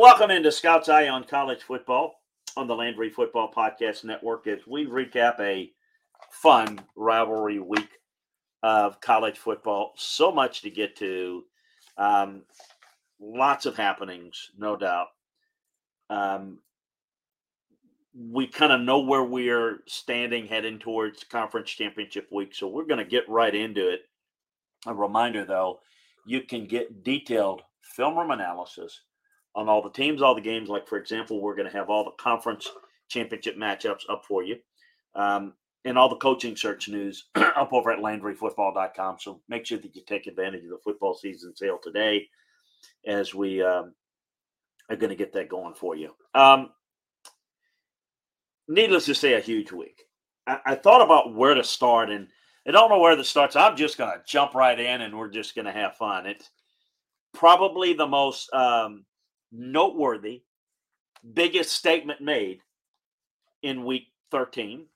Welcome into Scout's Eye on College Football on the Landry Football Podcast Network as we recap a fun rivalry week of college football. So much to get to. Um, lots of happenings, no doubt. Um, we kind of know where we're standing heading towards conference championship week. So we're going to get right into it. A reminder though, you can get detailed film room analysis on all the teams, all the games. Like, for example, we're going to have all the conference championship matchups up for you. Um, and all the coaching search news up over at LandryFootball.com. So make sure that you take advantage of the football season sale today as we um, are going to get that going for you. Um, needless to say, a huge week. I, thought about where to start, and I don't know where to start. So I'm just going to jump right in, and we're just going to have fun. It's probably the most um, noteworthy, biggest statement made in week 13,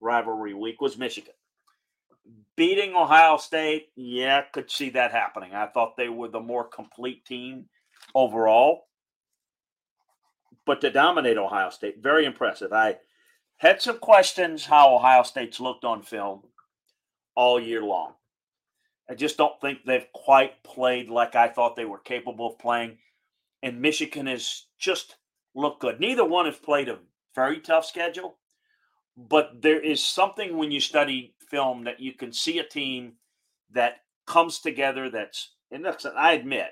rivalry week, was Michigan. Beating Ohio State, yeah, could see that happening. I thought they were the more complete team overall. But to dominate Ohio State, very impressive. I had some questions how Ohio State's looked on film all year long. I just don't think they've quite played like I thought they were capable of playing and Michigan has just looked good. Neither one have played a very tough schedule, but there is something when you study film that you can see a team that comes together that's and that's I admit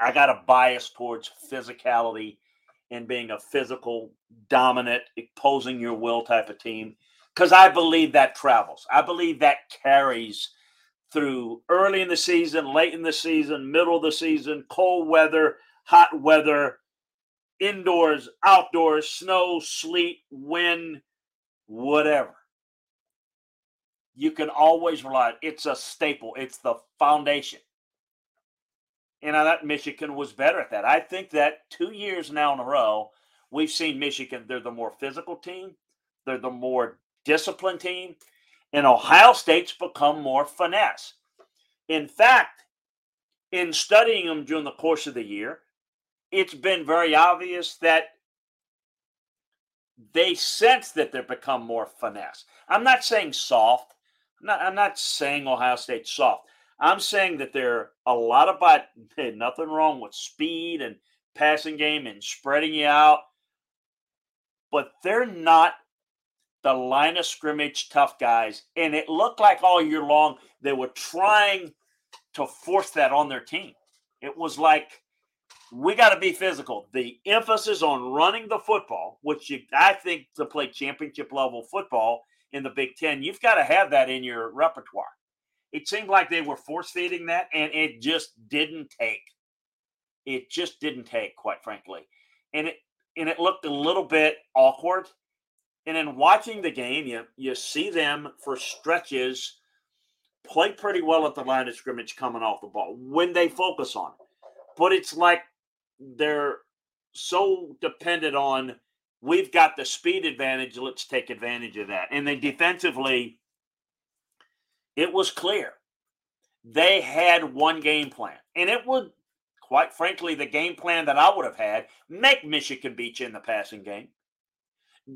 I got a bias towards physicality and being a physical, dominant, opposing your will type of team because I believe that travels. I believe that carries through early in the season, late in the season, middle of the season, cold weather, hot weather, indoors, outdoors, snow, sleet, wind, whatever. You can always rely. It's a staple. It's the foundation. And I thought Michigan was better at that. I think that two years now in a row, we've seen Michigan. They're the more physical team. They're the more disciplined team. And Ohio State's become more finesse. In fact, in studying them during the course of the year, it's been very obvious that they sense that they've become more finesse. I'm not saying soft. I'm not, I'm not saying Ohio State's soft. I'm saying that they're a lot about nothing wrong with speed and passing game and spreading you out, but they're not the line of scrimmage tough guys. And it looked like all year long they were trying to force that on their team. It was like we got to be physical. The emphasis on running the football, which you, I think to play championship level football in the Big Ten, you've got to have that in your repertoire. It seemed like they were force feeding that, and it just didn't take. It just didn't take, quite frankly, and it and it looked a little bit awkward. And in watching the game, you you see them for stretches play pretty well at the line of scrimmage coming off the ball when they focus on it. But it's like they're so dependent on we've got the speed advantage. Let's take advantage of that. And then defensively, it was clear they had one game plan, and it would, quite frankly, the game plan that I would have had make Michigan beat you in the passing game.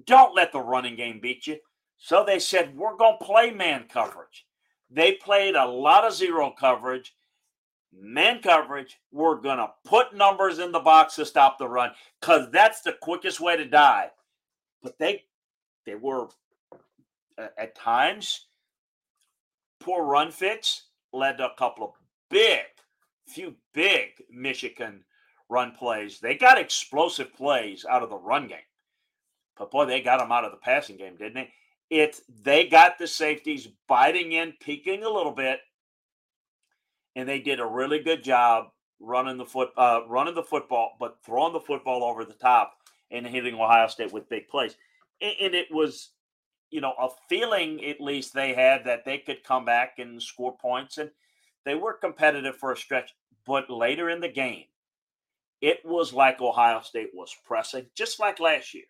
Don't let the running game beat you. So they said, we're going to play man coverage. They played a lot of zero coverage man coverage. We're going to put numbers in the box to stop the run because that's the quickest way to die. But they they were at times poor run fits led to a couple of big, few big Michigan run plays. They got explosive plays out of the run game. But boy, they got them out of the passing game, didn't they? It they got the safeties biting in, peeking a little bit, and they did a really good job running the foot, uh, running the football, but throwing the football over the top and hitting Ohio State with big plays. And, and it was, you know, a feeling at least they had that they could come back and score points, and they were competitive for a stretch. But later in the game, it was like Ohio State was pressing, just like last year,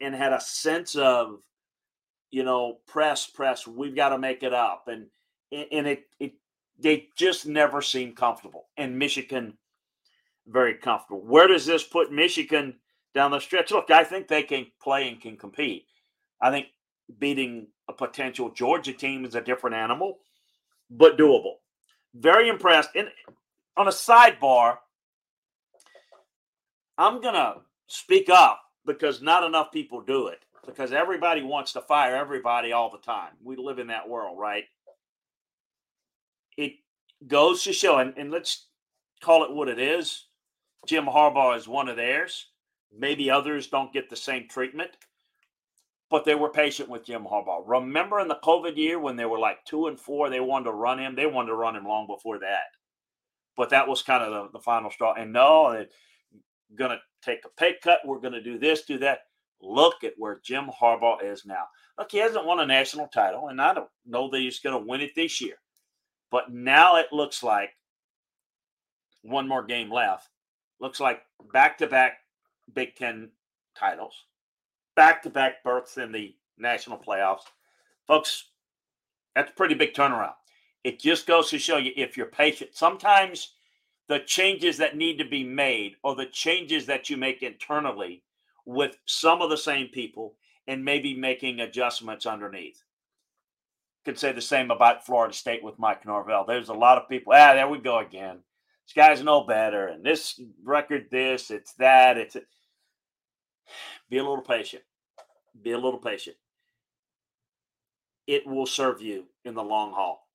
and had a sense of, you know, press, press. We've got to make it up, and and it it they just never seem comfortable. And Michigan, very comfortable. Where does this put Michigan down the stretch? Look, I think they can play and can compete. I think beating a potential Georgia team is a different animal, but doable. Very impressed. And on a sidebar, I'm going to speak up because not enough people do it because everybody wants to fire everybody all the time. We live in that world, right? It goes to show, and, and let's call it what it is. Jim Harbaugh is one of theirs. Maybe others don't get the same treatment, but they were patient with Jim Harbaugh. Remember in the COVID year when they were like two and four, they wanted to run him. They wanted to run him long before that. But that was kind of the, the final straw. And no, they're going to take a pay cut. We're going to do this, do that. Look at where Jim Harbaugh is now. Look, he hasn't won a national title, and I don't know that he's going to win it this year. But now it looks like one more game left. Looks like back to back Big Ten titles, back to back berths in the national playoffs. Folks, that's a pretty big turnaround. It just goes to show you if you're patient. Sometimes the changes that need to be made or the changes that you make internally with some of the same people and maybe making adjustments underneath. Could say the same about Florida State with Mike Norvell. There's a lot of people, ah, there we go again. These guys know better, and this record, this, it's that, it's. A... Be a little patient. Be a little patient. It will serve you in the long haul.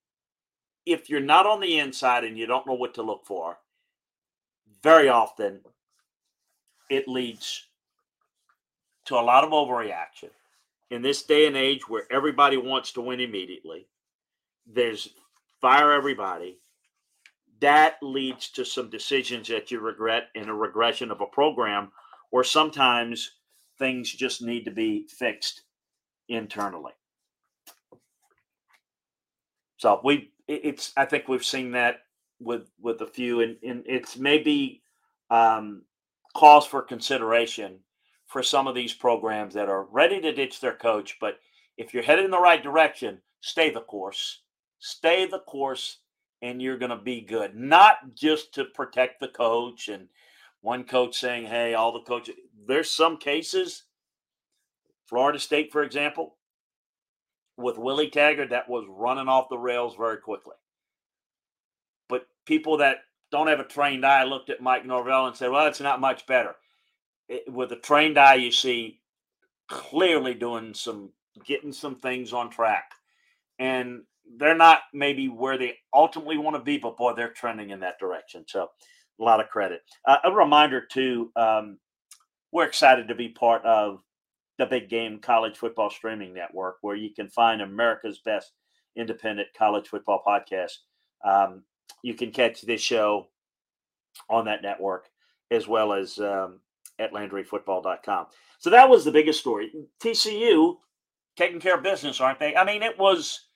If you're not on the inside and you don't know what to look for, very often it leads to a lot of overreaction. In this day and age where everybody wants to win immediately, there's fire everybody. That leads to some decisions that you regret in a regression of a program where sometimes things just need to be fixed internally. So we it's I think we've seen that with with a few and, and it's maybe um, cause for consideration for some of these programs that are ready to ditch their coach. But if you're headed in the right direction, stay the course. Stay the course, and you're going to be good. Not just to protect the coach and one coach saying, hey, all the coaches. There's some cases, Florida State, for example, with Willie Taggart, that was running off the rails very quickly. But people that don't have a trained eye looked at Mike Norvell and said, well, it's not much better it, with a trained eye, you see clearly doing some getting some things on track, and they're not maybe where they ultimately want to be, but boy, they're trending in that direction. So, a lot of credit. Uh, a reminder too, um, we're excited to be part of the Big Game College Football Streaming Network, where you can find America's best independent college football podcast. Um, you can catch this show on that network as well as um, at LandryFootball.com. So that was the biggest story. TCU taking care of business, aren't they? I mean, it was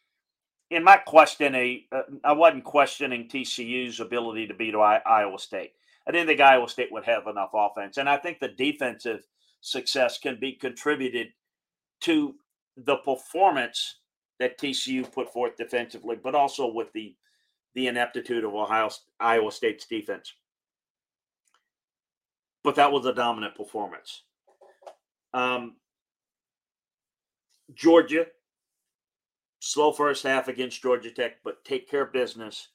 in my question. A uh, I wasn't questioning TCU's ability to beat Iowa State. I didn't think Iowa State would have enough offense, and I think the defensive success can be contributed to the performance that TCU put forth defensively, but also with the the ineptitude of Ohio Iowa State's defense but that was a dominant performance. Um, Georgia, slow first half against Georgia Tech, but take care of business.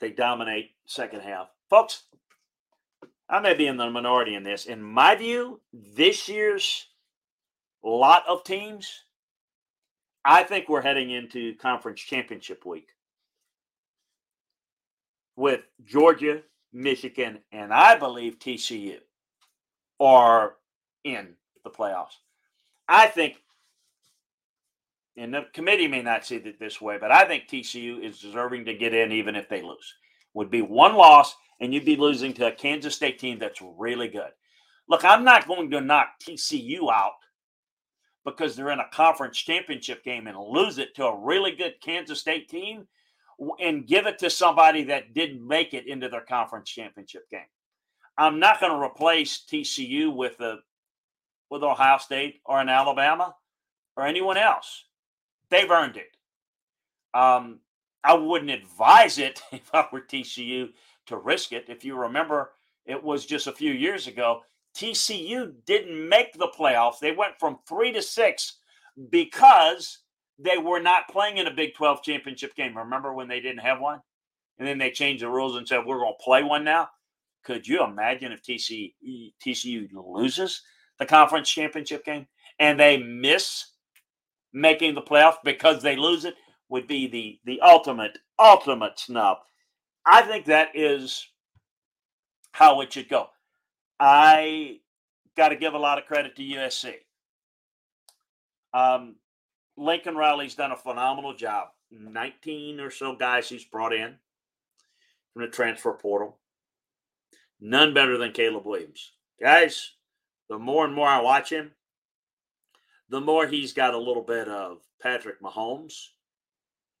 They dominate second half. Folks, I may be in the minority in this. In my view, this year's lot of teams, I think we're heading into conference championship week with Georgia, Michigan, and I believe TCU are in the playoffs. I think, and the committee may not see it this way, but I think TCU is deserving to get in even if they lose. Would be one loss, and you'd be losing to a Kansas State team that's really good. Look, I'm not going to knock TCU out because they're in a conference championship game and lose it to a really good Kansas State team and give it to somebody that didn't make it into their conference championship game. I'm not going to replace TCU with a with Ohio State or an Alabama or anyone else. They've earned it. Um, I wouldn't advise it if I were TCU to risk it. If you remember it was just a few years ago. TCU didn't make the playoffs. They went from three to six because they were not playing in a Big 12 championship game. Remember when they didn't have one? And then they changed the rules and said, we're going to play one now. Could you imagine if TCU, TCU loses the conference championship game and they miss making the playoff because they lose it? Would be the the ultimate ultimate snub. I think that is how it should go. I got to give a lot of credit to USC. Um, Lincoln Riley's done a phenomenal job. 19 or so guys he's brought in from the transfer portal. None better than Caleb Williams. Guys, the more and more I watch him, the more he's got a little bit of Patrick Mahomes,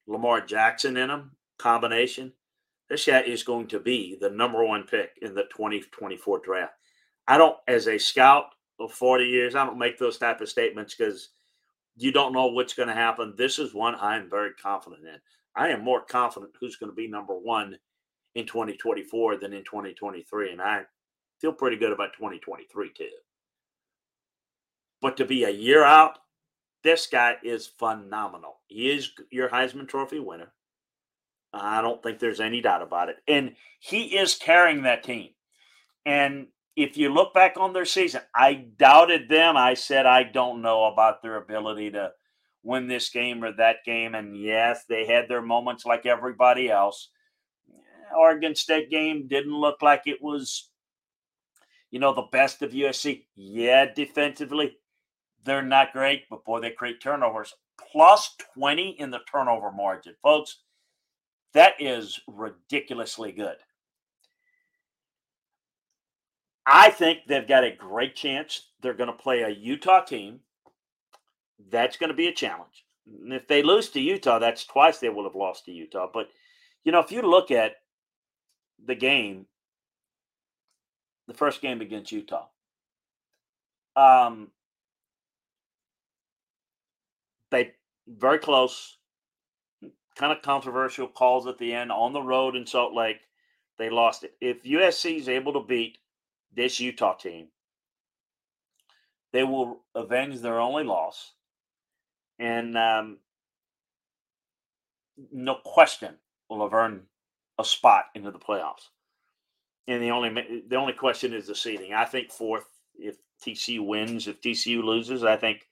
Lamar Jackson in him, combination. This guy is going to be the number one pick in the 2024 draft. I don't, as a scout of 40 years, I don't make those type of statements because you don't know what's going to happen. This is one I'm very confident in. I am more confident who's going to be number one in 2024 than in 2023. And I feel pretty good about 2023 too. But to be a year out, this guy is phenomenal. He is your Heisman Trophy winner. I don't think there's any doubt about it. And he is carrying that team. And if you look back on their season, I doubted them. I said, I don't know about their ability to win this game or that game. And yes, they had their moments like everybody else. Oregon State game didn't look like it was, you know, the best of USC. Yeah, defensively, they're not great, but boy, they create turnovers. Plus 20 in the turnover margin. Folks, that is ridiculously good. I think they've got a great chance. They're going to play a Utah team. That's going to be a challenge. And if they lose to Utah, that's twice they will have lost to Utah. But, you know, if you look at the game, the first game against Utah, um, they very close, kind of controversial calls at the end on the road in Salt Lake. They lost it. If USC is able to beat this Utah team, they will avenge their only loss. And um, no question will have earned a spot into the playoffs. And the only the only question is the seeding. I think fourth if TCU wins. If TCU loses, I think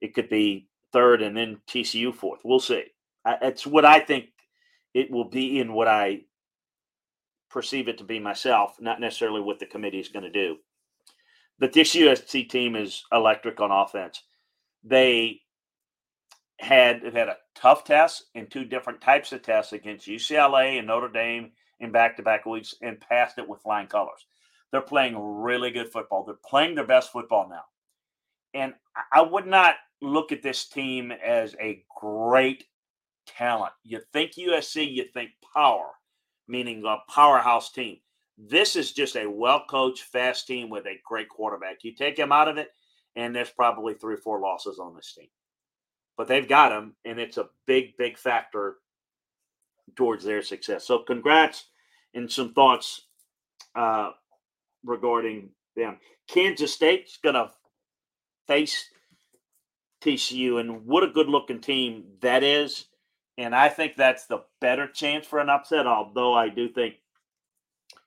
it could be third and then TCU fourth. We'll see. It's what I think it will be and what I perceive it to be myself, not necessarily what the committee is going to do. But this USC team is electric on offense. They had had a tough test and two different types of tests against UCLA and Notre Dame in back-to-back weeks and passed it with flying colors. They're playing really good football. They're playing their best football now. And I would not look at this team as a great talent. You think USC, you think power, meaning a powerhouse team. This is just a well coached, fast team with a great quarterback. You take him out of it, and there's probably three or four losses on this team. But they've got him, and it's a big, big factor towards their success. So, congrats and some thoughts uh, regarding them. Kansas State's going to face TCU, and what a good looking team that is. And I think that's the better chance for an upset, although I do think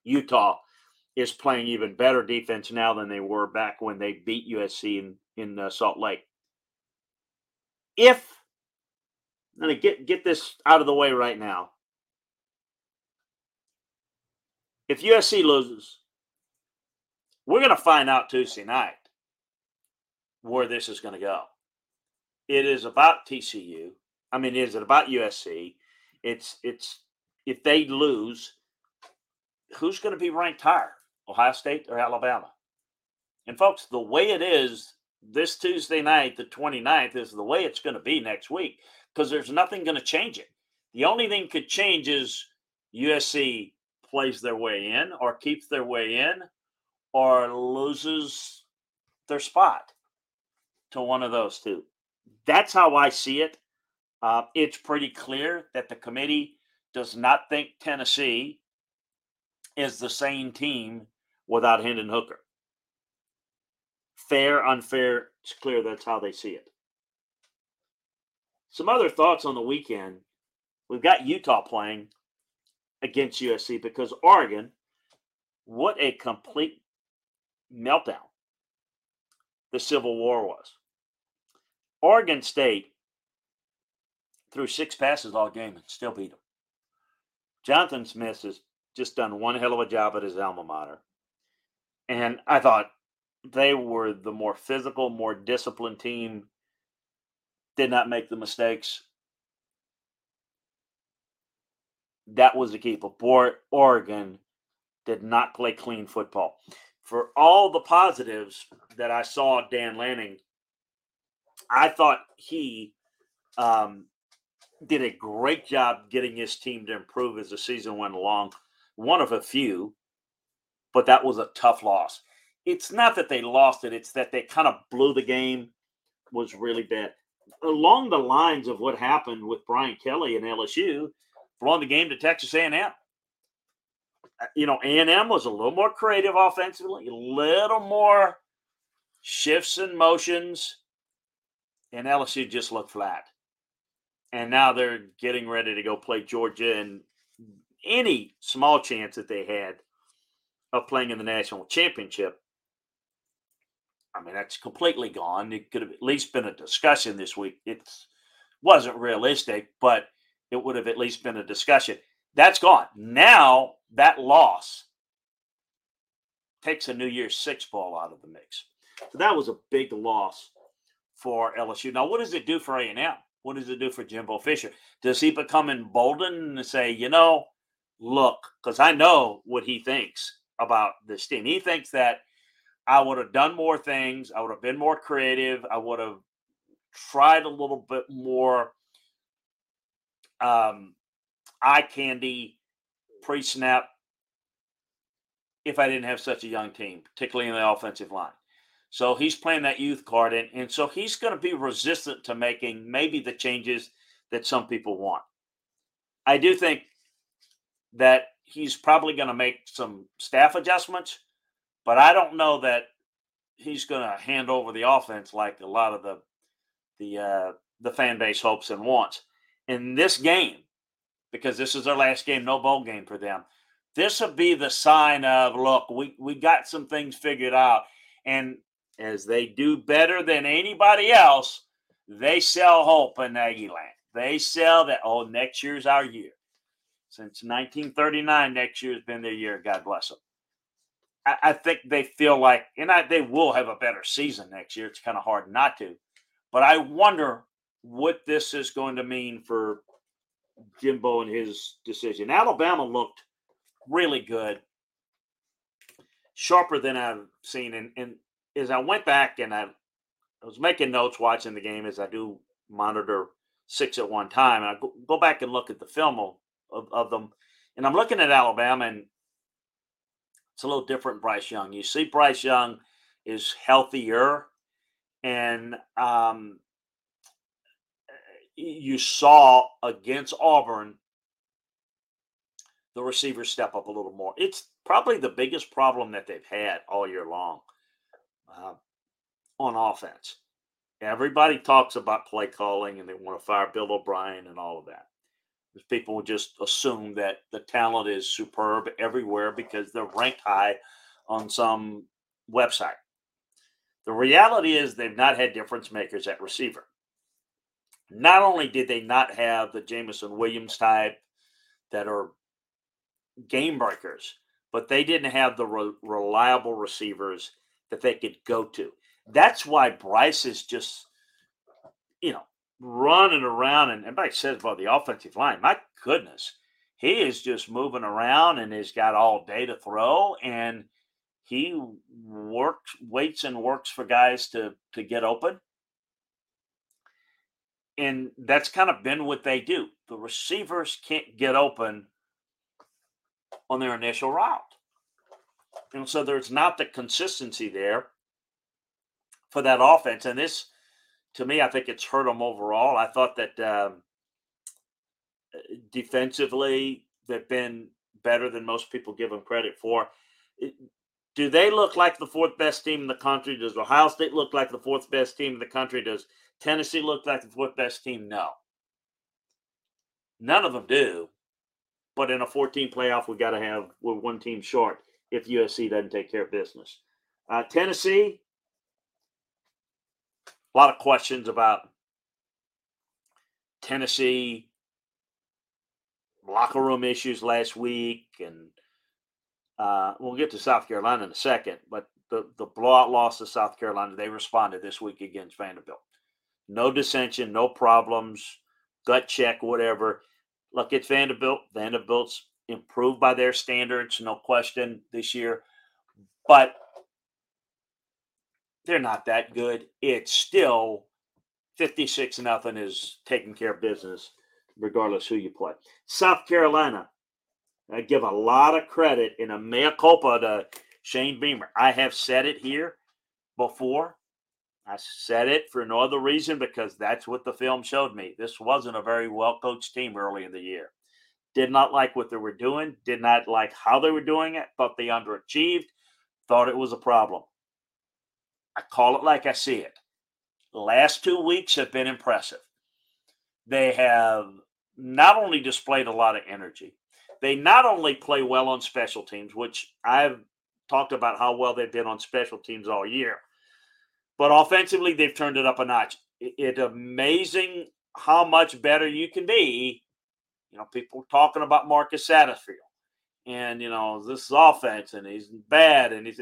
Utah is playing even better defense now than they were back when they beat USC in, in uh, Salt Lake. If, let me get, get this out of the way right now. If USC loses, we're going to find out Tuesday night where this is going to go. It is about TCU. I mean, is it about USC? It's it's if they lose, who's going to be ranked higher, Ohio State or Alabama? And folks, the way it is this Tuesday night, the 29th, is the way it's going to be next week because there's nothing going to change it. The only thing could change is USC plays their way in or keeps their way in or loses their spot to one of those two. That's how I see it. Uh, it's pretty clear that the committee does not think Tennessee is the same team without Hendon Hooker. Fair, unfair, it's clear that's how they see it. Some other thoughts on the weekend. We've got Utah playing against USC because Oregon, what a complete meltdown the Civil War was. Oregon State threw six passes all game and still beat them. Jonathan Smith has just done one hell of a job at his alma mater. And I thought they were the more physical, more disciplined team, did not make the mistakes. That was the key. But Oregon did not play clean football. For all the positives that I saw Dan Lanning, I thought he um, did a great job getting his team to improve as the season went along. One of a few, but that was a tough loss. It's not that they lost it; it's that they kind of blew the game. Was really bad. Along the lines of what happened with Brian Kelly and LSU, blowing the game to Texas A&M. Uh, you know, A&M was a little more creative offensively, a little more shifts and motions, and LSU just looked flat and now they're getting ready to go play Georgia and any small chance that they had of playing in the national championship. I mean, that's completely gone. It could have at least been a discussion this week. It wasn't realistic, but it would have at least been a discussion. That's gone. Now that loss takes a New Year's Six ball out of the mix. So that was a big loss for LSU. Now, what does it do for A&M? What does it do for Jimbo Fisher? Does he become emboldened and say, you know, look, because I know what he thinks about this team. He thinks that I would have done more things, I would have been more creative, I would have tried a little bit more um, eye candy pre snap if I didn't have such a young team, particularly in the offensive line. So he's playing that youth card, and, and so he's going to be resistant to making maybe the changes that some people want. I do think that he's probably going to make some staff adjustments, but I don't know that he's going to hand over the offense like a lot of the the uh, the fan base hopes and wants. In this game, because this is their last game, no bowl game for them. This will be the sign of look, we we got some things figured out, and as they do better than anybody else, they sell hope in Aggie land. They sell that, oh, next year's our year. Since 1939, next year has been their year. God bless them. I, I think they feel like, and I, they will have a better season next year. It's kind of hard not to. But I wonder what this is going to mean for Jimbo and his decision. Alabama looked really good, sharper than I've seen. And, and is I went back and I, I was making notes watching the game as I do monitor six at one time. And I go, go back and look at the film of, of, of, them. And I'm looking at Alabama and it's a little different Bryce Young. You see Bryce Young is healthier and um, you saw against Auburn the receivers step up a little more. It's probably the biggest problem that they've had all year long uh, on offense. Everybody talks about play calling and they want to fire Bill O'Brien and all of that. Because people just assume that the talent is superb everywhere because they're ranked high on some website. The reality is they've not had difference makers at receiver. Not only did they not have the Jameson Williams type that are game breakers, but they didn't have the re- reliable receivers that they could go to. That's why Bryce is just, you know, running around. And everybody says about the offensive line. My goodness, he is just moving around and has got all day to throw. And he works, waits and works for guys to to get open. And that's kind of been what they do. The receivers can't get open on their initial route. And so there's not the consistency there for that offense. And this, to me, I think it's hurt them overall. I thought that um, defensively, they've been better than most people give them credit for. Do they look like the fourth best team in the country? Does Ohio State look like the fourth best team in the country? Does Tennessee look like the fourth best team? No. None of them do. But in a 14 playoff, we got to have we're one team short if USC doesn't take care of business. Uh, Tennessee, a lot of questions about Tennessee locker room issues last week, and uh, we'll get to South Carolina in a second. But the the blowout loss to South Carolina, they responded this week against Vanderbilt. No dissension, no problems, gut check, whatever. Look, it's Vanderbilt. Vanderbilt's improved by their standards, no question, this year. But they're not that good. It's still 56 nothing is taking care of business, regardless who you play. South Carolina, I give a lot of credit in a mea culpa to Shane Beamer. I have said it here before. I said it for no other reason because that's what the film showed me. This wasn't a very well coached team early in the year. Did not like what they were doing, did not like how they were doing it, thought they underachieved, thought it was a problem. I call it like I see it. Last two weeks have been impressive. They have not only displayed a lot of energy, they not only play well on special teams, which I've talked about how well they've been on special teams all year, but offensively, they've turned it up a notch. It's amazing how much better you can be. You know, people talking about Marcus Satterfield and, you know, this is offense and he's bad and he's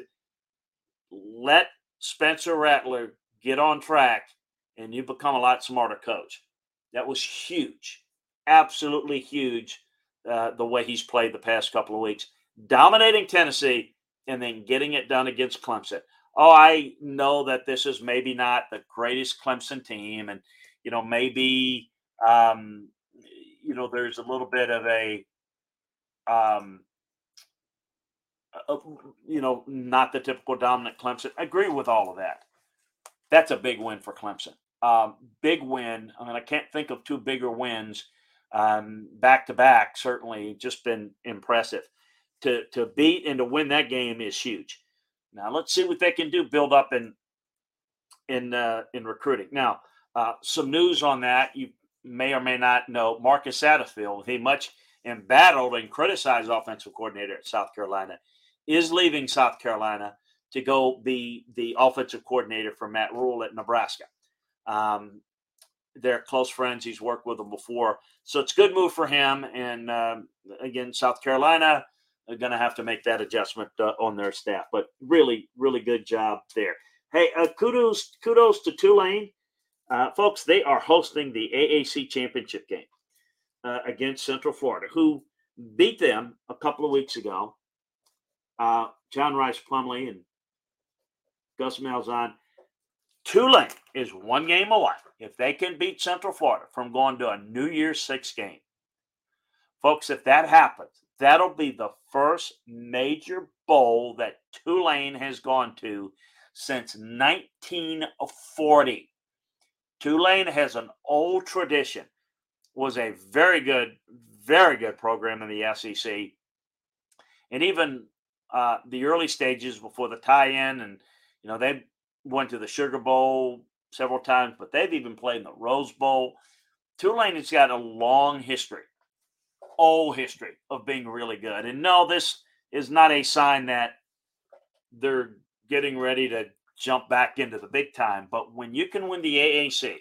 let Spencer Rattler get on track, and you become a lot smarter coach. That was huge, absolutely huge. Uh, the way he's played the past couple of weeks, dominating Tennessee and then getting it done against Clemson. Oh, I know that this is maybe not the greatest Clemson team, and you know maybe um, there's a little bit of a um, you know, not the typical dominant Clemson. I agree with all of that. That's a big win for Clemson. Um, big win. I mean, I can't think of two bigger wins um, back to back. Certainly, just been impressive. To to beat and to win that game is huge. Now let's see what they can do. Build up in in uh, in recruiting. Now, uh, some news on that. You may or may not know Marcus Satterfield. He much embattled and criticized offensive coordinator at South Carolina is leaving South Carolina to go be the offensive coordinator for Matt Rhule at Nebraska. Um, they're close friends. He's worked with them before, so it's a good move for him. And um, again, South Carolina are going to have to make that adjustment uh, on their staff, but really, really good job there. Hey, uh, kudos, kudos to Tulane, uh, folks. They are hosting the AAC championship game uh, against Central Florida, who beat them a couple of weeks ago uh, John Rhys Plumlee and Gus Malzahn. Tulane is one game away. If they can beat Central Florida from going to a New Year's Six game, folks, if that happens, that'll be the first major bowl that Tulane has gone to since 1940. Tulane has an old tradition, was a very good, very good program in the SEC. And even uh, the early stages before the tie-in, and you know they went to the Sugar Bowl several times, but they've even played in the Rose Bowl. Tulane has got a long history, old history of being really good. And no, this is not a sign that they're getting ready to jump back into the big time. But when you can win the AAC,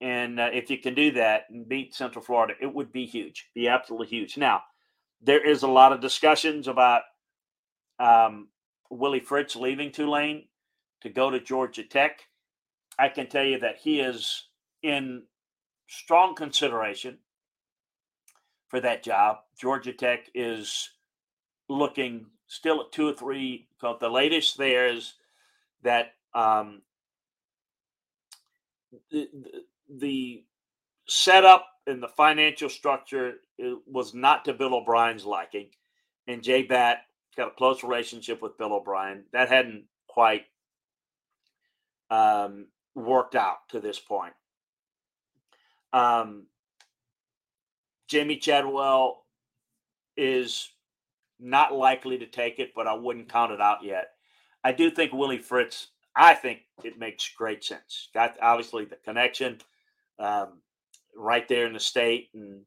and uh, if you can do that and beat Central Florida, it would be huge, be absolutely huge. Now, there is a lot of discussions about um, Willie Fritz leaving Tulane to go to Georgia Tech, I can tell you that he is in strong consideration for that job. Georgia Tech is looking still at two or three. The latest there is that um, the, the setup and the financial structure was not to Bill O'Brien's liking, and J Batt got a close relationship with Bill O'Brien. That hadn't quite um, worked out to this point. Um, Jamey Chadwell is not likely to take it, but I wouldn't count it out yet. I do think Willie Fritz. I think it makes great sense. Got obviously the connection um, right there in the state, and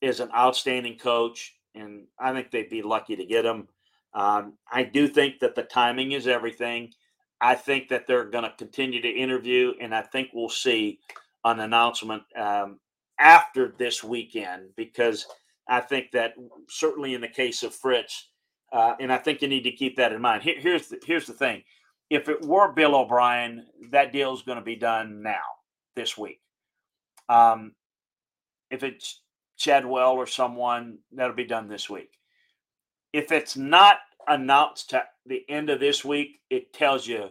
is an outstanding coach. And I think they'd be lucky to get him. Um, I do think that the timing is everything. I think that they're going to continue to interview, and I think we'll see an announcement um, after this weekend because I think that certainly in the case of Fritz, uh, and I think you need to keep that in mind. Here, here's the, here's the thing: if it were Bill O'Brien, that deal is going to be done now this week. Um, if it's Chadwell or someone, that'll be done this week. If it's not announced to the end of this week, it tells you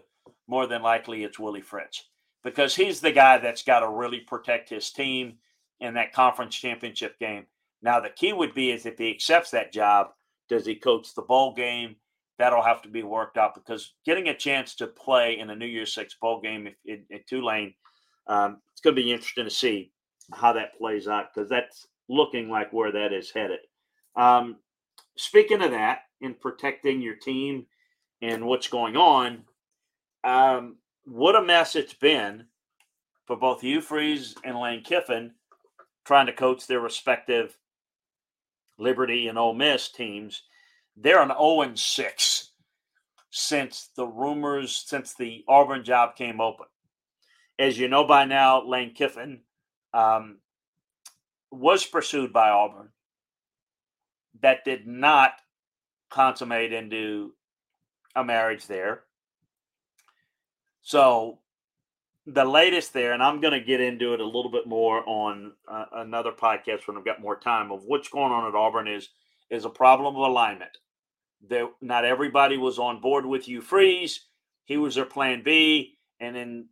more than likely it's Willie Fritz because he's the guy that's got to really protect his team in that conference championship game. Now, the key would be is if he accepts that job, does he coach the bowl game? That'll have to be worked out because getting a chance to play in a New Year's Six bowl game in Tulane, um, it's going to be interesting to see how that plays out because that's looking like where that is headed. Um, speaking of that, in protecting your team and what's going on, um, what a mess it's been for both Hugh Freeze and Lane Kiffin trying to coach their respective Liberty and Ole Miss teams. They're an 0 6 since the rumors, since the Auburn job came open. As you know by now, Lane Kiffin um, was pursued by Auburn. That did not consummate into a marriage there. So the latest there, and I'm going to get into it a little bit more on uh, another podcast when I've got more time of what's going on at Auburn is is a problem of alignment. There, not everybody was on board with Hugh Freeze. He was their plan B, and then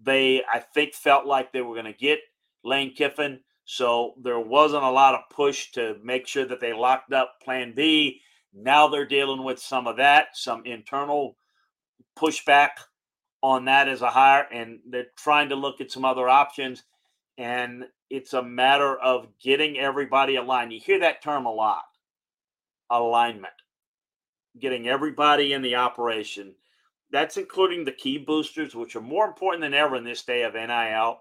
they, I think, felt like they were going to get Lane Kiffin. So there wasn't a lot of push to make sure that they locked up plan B. Now they're dealing with some of that, some internal pushback on that as a hire, and they're trying to look at some other options. And it's a matter of getting everybody aligned. You hear that term a lot alignment, getting everybody in the operation. That's including the key boosters, which are more important than ever in this day of NIL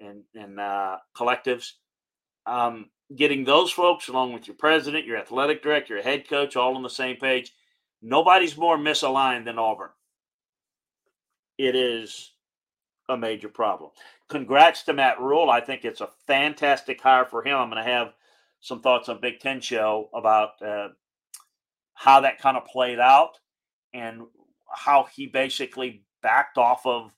and, and uh, collectives. Um, getting those folks, along with your president, your athletic director, your head coach, all on the same page. Nobody's more misaligned than Auburn it is a major problem. Congrats to Matt Rhule. I think it's a fantastic hire for him. I'm going to have some thoughts on Big Ten show about uh, how that kind of played out and how he basically backed off of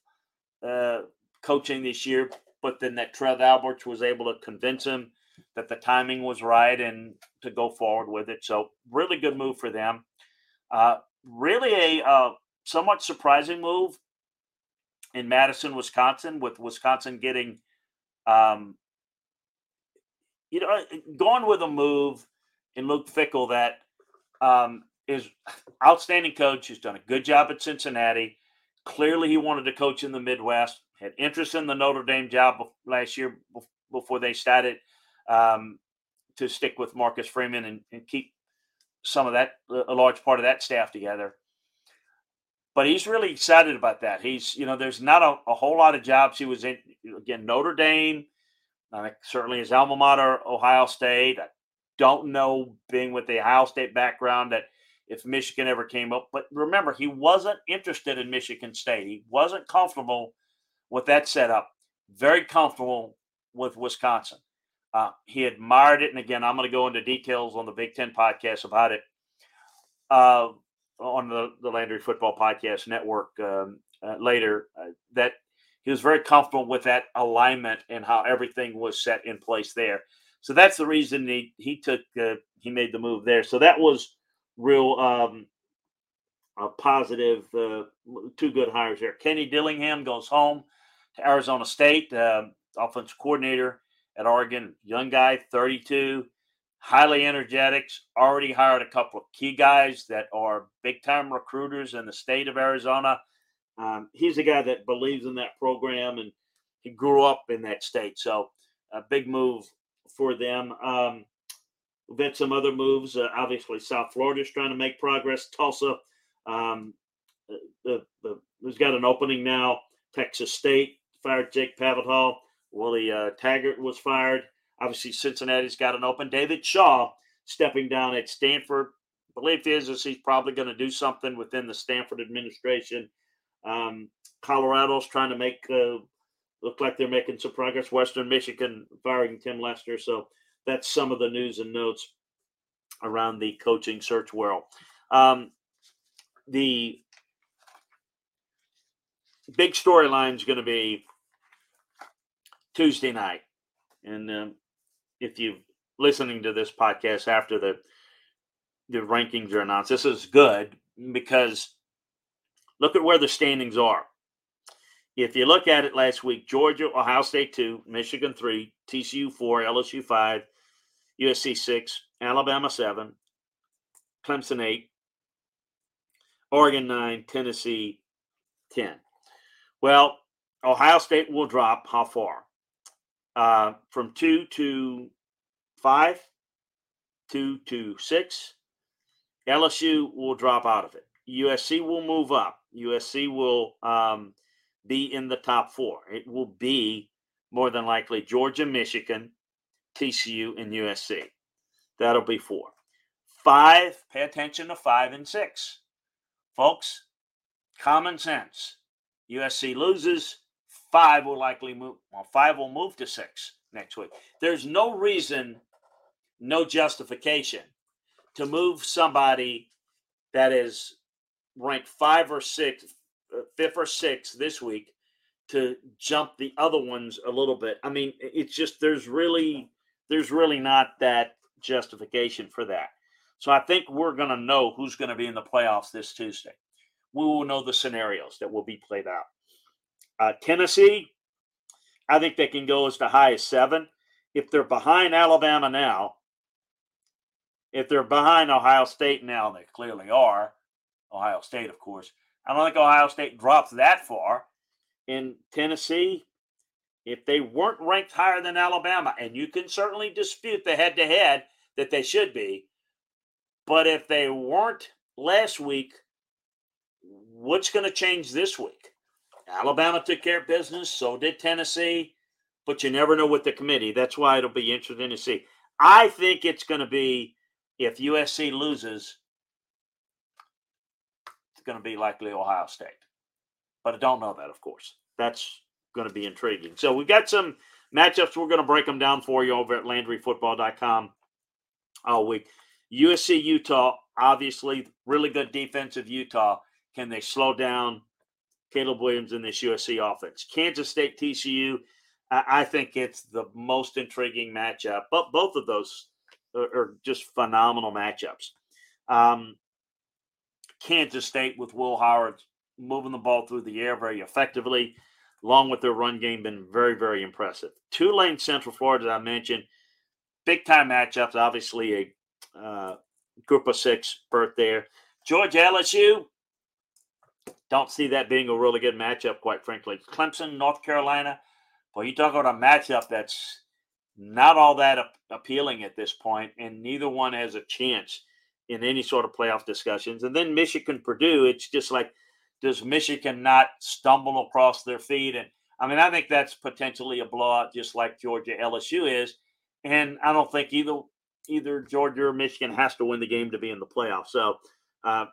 uh, coaching this year, but then that Trev Alberts was able to convince him that the timing was right and to go forward with it. So really good move for them. Uh, really a uh, somewhat surprising move in Madison, Wisconsin, with Wisconsin getting, um, you know, going with a move in Luke Fickell that um, is outstanding coach. He's done a good job at Cincinnati. Clearly, he wanted to coach in the Midwest. Had interest in the Notre Dame job last year before they started um, to stick with Marcus Freeman and, and keep some of that, a large part of that staff together but he's really excited about that. He's, you know, there's not a, a whole lot of jobs. He was in again Notre Dame, I certainly his alma mater, Ohio State. I don't know, being with the Ohio State background, that if Michigan ever came up. But remember, he wasn't interested in Michigan State. He wasn't comfortable with that setup. Very comfortable with Wisconsin. Uh, he admired it, and again, I'm going to go into details on the Big Ten podcast about it. Uh, on the, the Landry Football Podcast Network um, uh, later uh, that he was very comfortable with that alignment and how everything was set in place there. So that's the reason he he took uh, he made the move there. So that was real um, a positive. Uh, two good hires there. Kenny Dillingham goes home to Arizona State, uh, offensive coordinator at Oregon, young guy, 32 highly energetic, already hired a couple of key guys that are big time recruiters in the state of Arizona. Um, he's a guy that believes in that program and he grew up in that state. So a big move for them. Um, We've had some other moves. Uh, obviously, South Florida is trying to make progress. Tulsa um, the, the, has got an opening now. Texas State fired Jake Spavital. Willie uh, Taggart was fired. Obviously, Cincinnati's got an open. David Shaw stepping down at Stanford. Belief is, is he's probably going to do something within the Stanford administration. Um, Colorado's trying to make uh, look like they're making some progress. Western Michigan firing Tim Lester. So that's some of the news and notes around the coaching search world. Um, the big storyline is going to be Tuesday night, and um, if you're listening to this podcast after the the rankings are announced, this is good because look at where the standings are. If you look at it last week, Georgia, Ohio State two, Michigan three, TCU four, LSU five, USC six, Alabama seven, Clemson eight, Oregon nine, Tennessee ten. Well, Ohio State will drop how far? Uh, from two to five, two to six. LSU will drop out of it. USC will move up. USC will um, be in the top four. It will be more than likely Georgia, Michigan, TCU, and USC. That'll be four. Five, pay attention to five and six. Folks, common sense. USC loses, five will likely move. Well, five will move to six next week. There's no reason, no justification to move somebody that is ranked five or six, uh, fifth or sixth this week to jump the other ones a little bit. I mean, it's just there's really there's really not that justification for that. So I think we're going to know who's going to be in the playoffs this Tuesday we will know the scenarios that will be played out. Uh, Tennessee, I think they can go as high as seven. If they're behind Alabama now, if they're behind Ohio State now, they clearly are. Ohio State, of course. I don't think Ohio State drops that far. In Tennessee, if they weren't ranked higher than Alabama, and you can certainly dispute the head to head that they should be, but if they weren't last week, what's going to change this week? Alabama took care of business, so did Tennessee, but you never know with the committee. That's why it'll be interesting to see. I think it's going to be if USC loses, it's going to be likely Ohio State. But I don't know that, of course. That's going to be intriguing. So we've got some matchups. We're going to break them down for you over at LandryFootball.com all week. USC Utah, obviously, really good defensive Utah. Can they slow down Caleb Williams in this USC offense? Kansas State TCU, I, think it's the most intriguing matchup. But both of those are, are just phenomenal matchups. Um, Kansas State with Will Howard moving the ball through the air very effectively, along with their run game, been very, very impressive. Tulane Central Florida, as I mentioned, big time matchups. Obviously, a uh, group of six berth there. Georgia LSU, don't see that being a really good matchup, quite frankly. Clemson, North Carolina. Well, you talk about a matchup that's not all that appealing at this point, and neither one has a chance in any sort of playoff discussions. And then Michigan, Purdue. It's just like, does Michigan not stumble across their feet? And I mean, I think that's potentially a blowout, just like Georgia LSU is. And I don't think either either Georgia or Michigan has to win the game to be in the playoffs. So uh,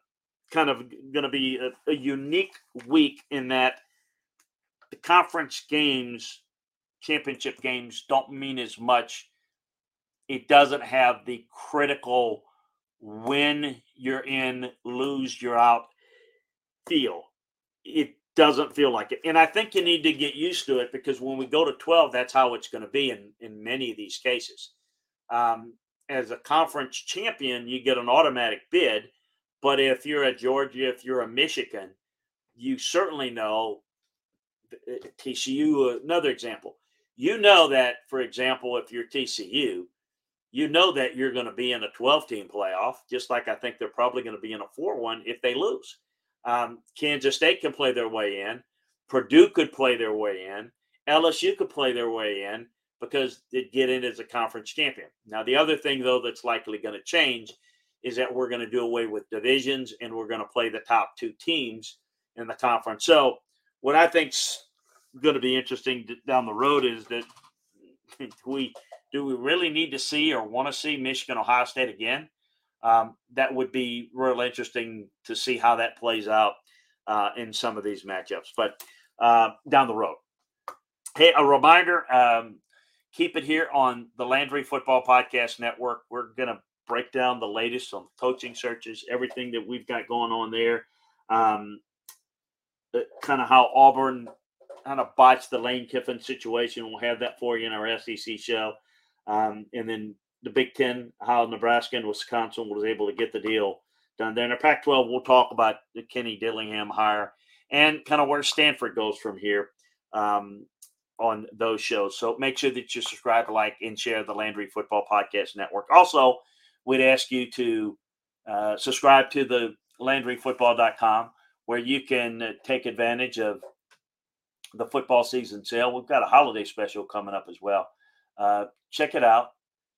kind of going to be a, a, unique week in that the conference games, championship games, don't mean as much. It doesn't have the critical win you're in, lose you're out feel. It doesn't feel like it. And I think you need to get used to it because when we go to 12, that's how it's going to be in, in many of these cases. Um, as a conference champion, you get an automatic bid but if you're a Georgia, if you're a Michigan, you certainly know uh, TCU. Another example, you know that, for example, if you're TCU, you know that you're going to be in a 12 team playoff, just like I think they're probably going to be in a 4 1 if they lose. Um, Kansas State can play their way in, Purdue could play their way in, LSU could play their way in, because they'd get in as a conference champion. Now, the other thing, though, that's likely going to change is that we're going to do away with divisions and we're going to play the top two teams in the conference. So, what I think's going to be interesting down the road is that we do we really need to see or want to see Michigan Ohio State again? Um, that would be real interesting to see how that plays out uh, in some of these matchups. But uh, down the road, hey, a reminder: um, keep it here on the Landry Football Podcast Network. We're going to break down the latest on coaching searches, everything that we've got going on there. Um, uh, kind of how Auburn kind of botched the Lane Kiffin situation. We'll have that for you in our SEC show. Um, and then the Big Ten, how Nebraska and Wisconsin was able to get the deal done there. In the Pac 12, we'll talk about the Kenny Dillingham hire and kind of where Stanford goes from here um, on those shows. So make sure that you subscribe, like, and share the Landry Football Podcast Network. Also, we'd ask you to uh, subscribe to the LandryFootball.com where you can uh, take advantage of the football season sale. We've got a holiday special coming up as well. Uh, check it out.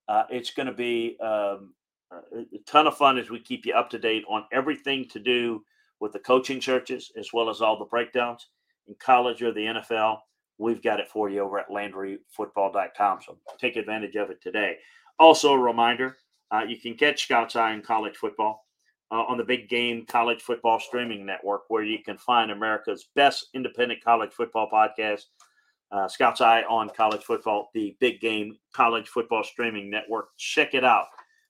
Uh, it's going to be um, a ton of fun as we keep you up to date on everything to do with the coaching searches as well as all the breakdowns in college or the NFL. We've got it for you over at LandryFootball.com. So take advantage of it today. Also, a reminder uh, you can catch Scout's Eye in college football uh, on the Big Game College Football Streaming Network, where you can find America's best independent college football podcast. Uh, Scout's Eye on college football, the Big Game College Football Streaming Network. Check it out.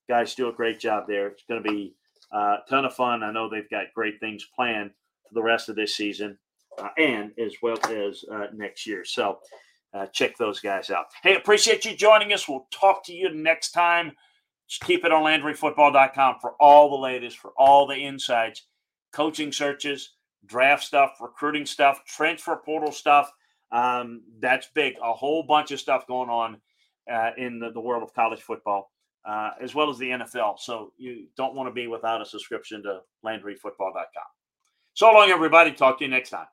Guys do a great job there. It's going to be uh, a ton of fun. I know they've got great things planned for the rest of this season uh, and as well as uh, next year. So check those guys out. Hey, appreciate you joining us. We'll talk to you next time. Just keep it on LandryFootball.com for all the latest, for all the insights, coaching searches, draft stuff, recruiting stuff, transfer portal stuff. Um, that's big. A whole bunch of stuff going on uh, in the, the, world of college football, uh, as well as the NFL. So you don't want to be without a subscription to LandryFootball.com. So long, everybody. Talk to you next time.